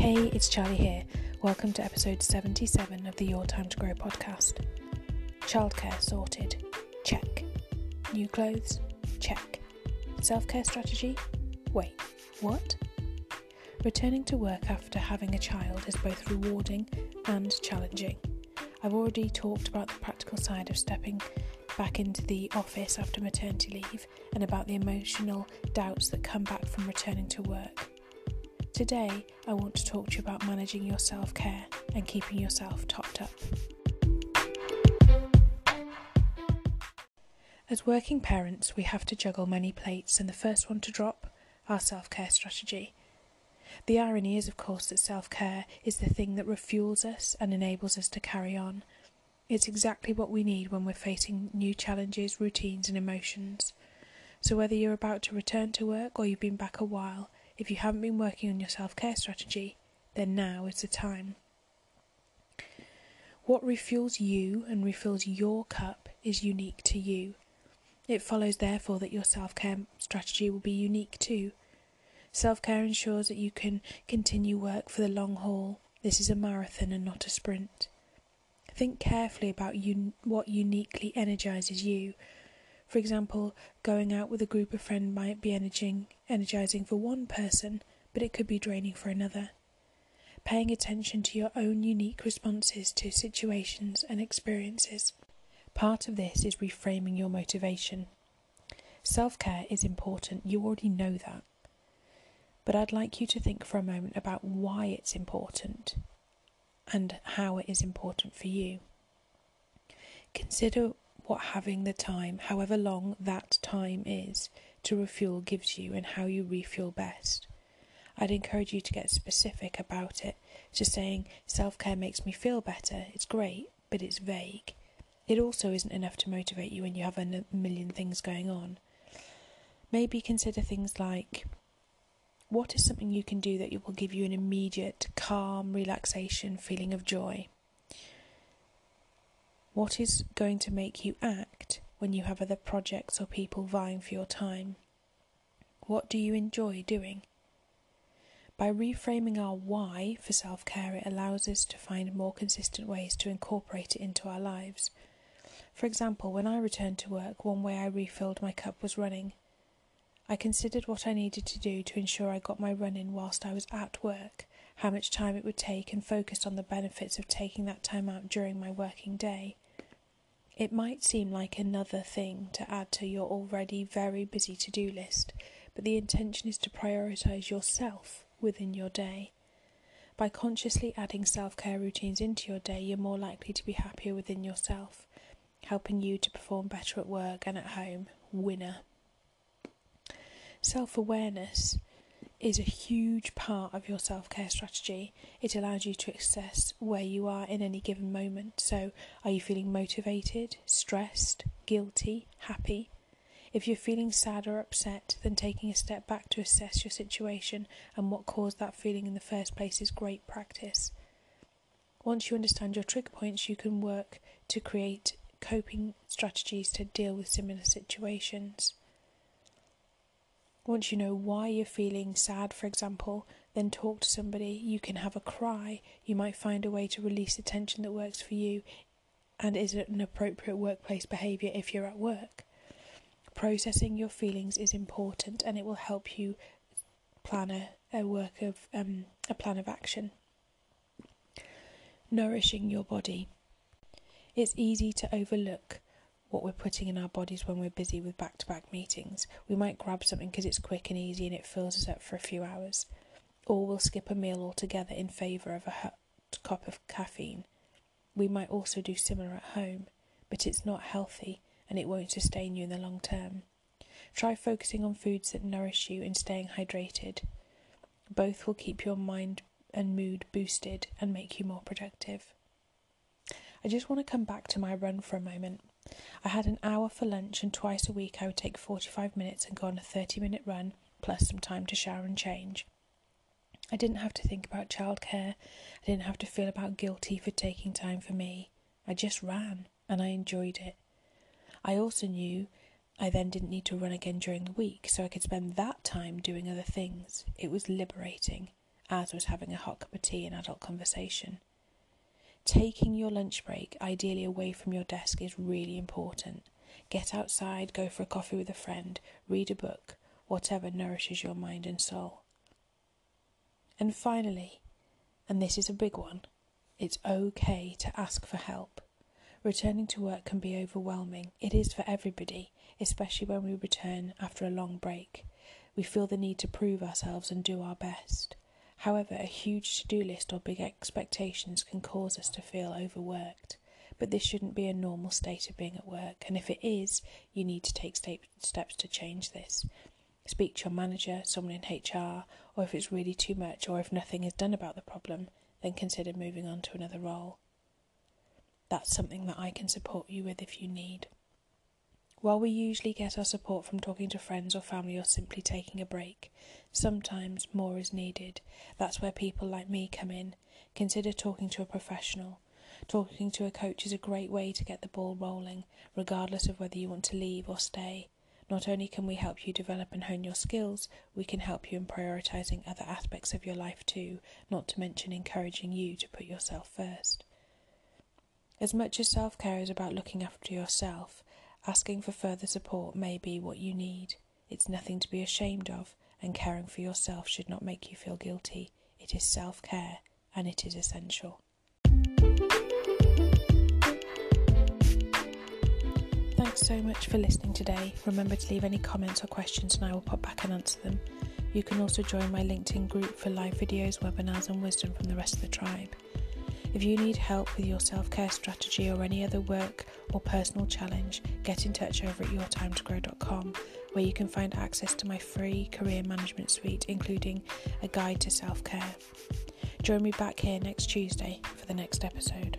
Hey, it's Charlie here. Welcome to episode 77 of the Your Time to Grow podcast. Childcare sorted. Check. New clothes? Check. Self care strategy? Wait, what? Returning to work after having a child is both rewarding and challenging. I've already talked about the practical side of stepping back into the office after maternity leave and about the emotional doubts that come back from returning to work. Today, I want to talk to you about managing your self care and keeping yourself topped up. As working parents, we have to juggle many plates, and the first one to drop, our self care strategy. The irony is, of course, that self care is the thing that refuels us and enables us to carry on. It's exactly what we need when we're facing new challenges, routines, and emotions. So, whether you're about to return to work or you've been back a while, if you haven't been working on your self care strategy, then now is the time. What refuels you and refills your cup is unique to you. It follows, therefore, that your self care strategy will be unique too. Self care ensures that you can continue work for the long haul. This is a marathon and not a sprint. Think carefully about un- what uniquely energizes you for example, going out with a group of friends might be energizing, energizing for one person, but it could be draining for another. Paying attention to your own unique responses to situations and experiences. Part of this is reframing your motivation. Self care is important, you already know that. But I'd like you to think for a moment about why it's important and how it is important for you. Consider what having the time, however long that time is, to refuel gives you and how you refuel best. I'd encourage you to get specific about it. Just saying self care makes me feel better, it's great, but it's vague. It also isn't enough to motivate you when you have a million things going on. Maybe consider things like what is something you can do that will give you an immediate, calm, relaxation, feeling of joy? What is going to make you act when you have other projects or people vying for your time? What do you enjoy doing? By reframing our why for self care, it allows us to find more consistent ways to incorporate it into our lives. For example, when I returned to work, one way I refilled my cup was running. I considered what I needed to do to ensure I got my run in whilst I was at work how much time it would take, and focused on the benefits of taking that time out during my working day. It might seem like another thing to add to your already very busy to do list, but the intention is to prioritise yourself within your day. By consciously adding self care routines into your day, you're more likely to be happier within yourself, helping you to perform better at work and at home. Winner. Self awareness is a huge part of your self care strategy. It allows you to assess where you are in any given moment. So, are you feeling motivated, stressed, guilty, happy? If you're feeling sad or upset, then taking a step back to assess your situation and what caused that feeling in the first place is great practice. Once you understand your trigger points, you can work to create coping strategies to deal with similar situations. Once you know why you're feeling sad, for example, then talk to somebody. You can have a cry. You might find a way to release the tension that works for you and is an appropriate workplace behaviour if you're at work. Processing your feelings is important and it will help you plan a, a work of um, a plan of action. Nourishing your body. It's easy to overlook what we're putting in our bodies when we're busy with back to back meetings. We might grab something because it's quick and easy and it fills us up for a few hours. Or we'll skip a meal altogether in favour of a hot cup of caffeine. We might also do similar at home, but it's not healthy and it won't sustain you in the long term. Try focusing on foods that nourish you and staying hydrated. Both will keep your mind and mood boosted and make you more productive. I just want to come back to my run for a moment. I had an hour for lunch, and twice a week I would take 45 minutes and go on a 30 minute run, plus some time to shower and change. I didn't have to think about childcare. I didn't have to feel about guilty for taking time for me. I just ran, and I enjoyed it. I also knew I then didn't need to run again during the week, so I could spend that time doing other things. It was liberating, as was having a hot cup of tea and adult conversation. Taking your lunch break, ideally away from your desk, is really important. Get outside, go for a coffee with a friend, read a book, whatever nourishes your mind and soul. And finally, and this is a big one, it's okay to ask for help. Returning to work can be overwhelming. It is for everybody, especially when we return after a long break. We feel the need to prove ourselves and do our best. However, a huge to do list or big expectations can cause us to feel overworked. But this shouldn't be a normal state of being at work, and if it is, you need to take steps to change this. Speak to your manager, someone in HR, or if it's really too much, or if nothing is done about the problem, then consider moving on to another role. That's something that I can support you with if you need. While we usually get our support from talking to friends or family or simply taking a break, sometimes more is needed. That's where people like me come in. Consider talking to a professional. Talking to a coach is a great way to get the ball rolling, regardless of whether you want to leave or stay. Not only can we help you develop and hone your skills, we can help you in prioritizing other aspects of your life too, not to mention encouraging you to put yourself first. As much as self care is about looking after yourself, Asking for further support may be what you need. It's nothing to be ashamed of, and caring for yourself should not make you feel guilty. It is self care and it is essential. Thanks so much for listening today. Remember to leave any comments or questions and I will pop back and answer them. You can also join my LinkedIn group for live videos, webinars, and wisdom from the rest of the tribe. If you need help with your self care strategy or any other work or personal challenge, get in touch over at yourtimetogrow.com where you can find access to my free career management suite, including a guide to self care. Join me back here next Tuesday for the next episode.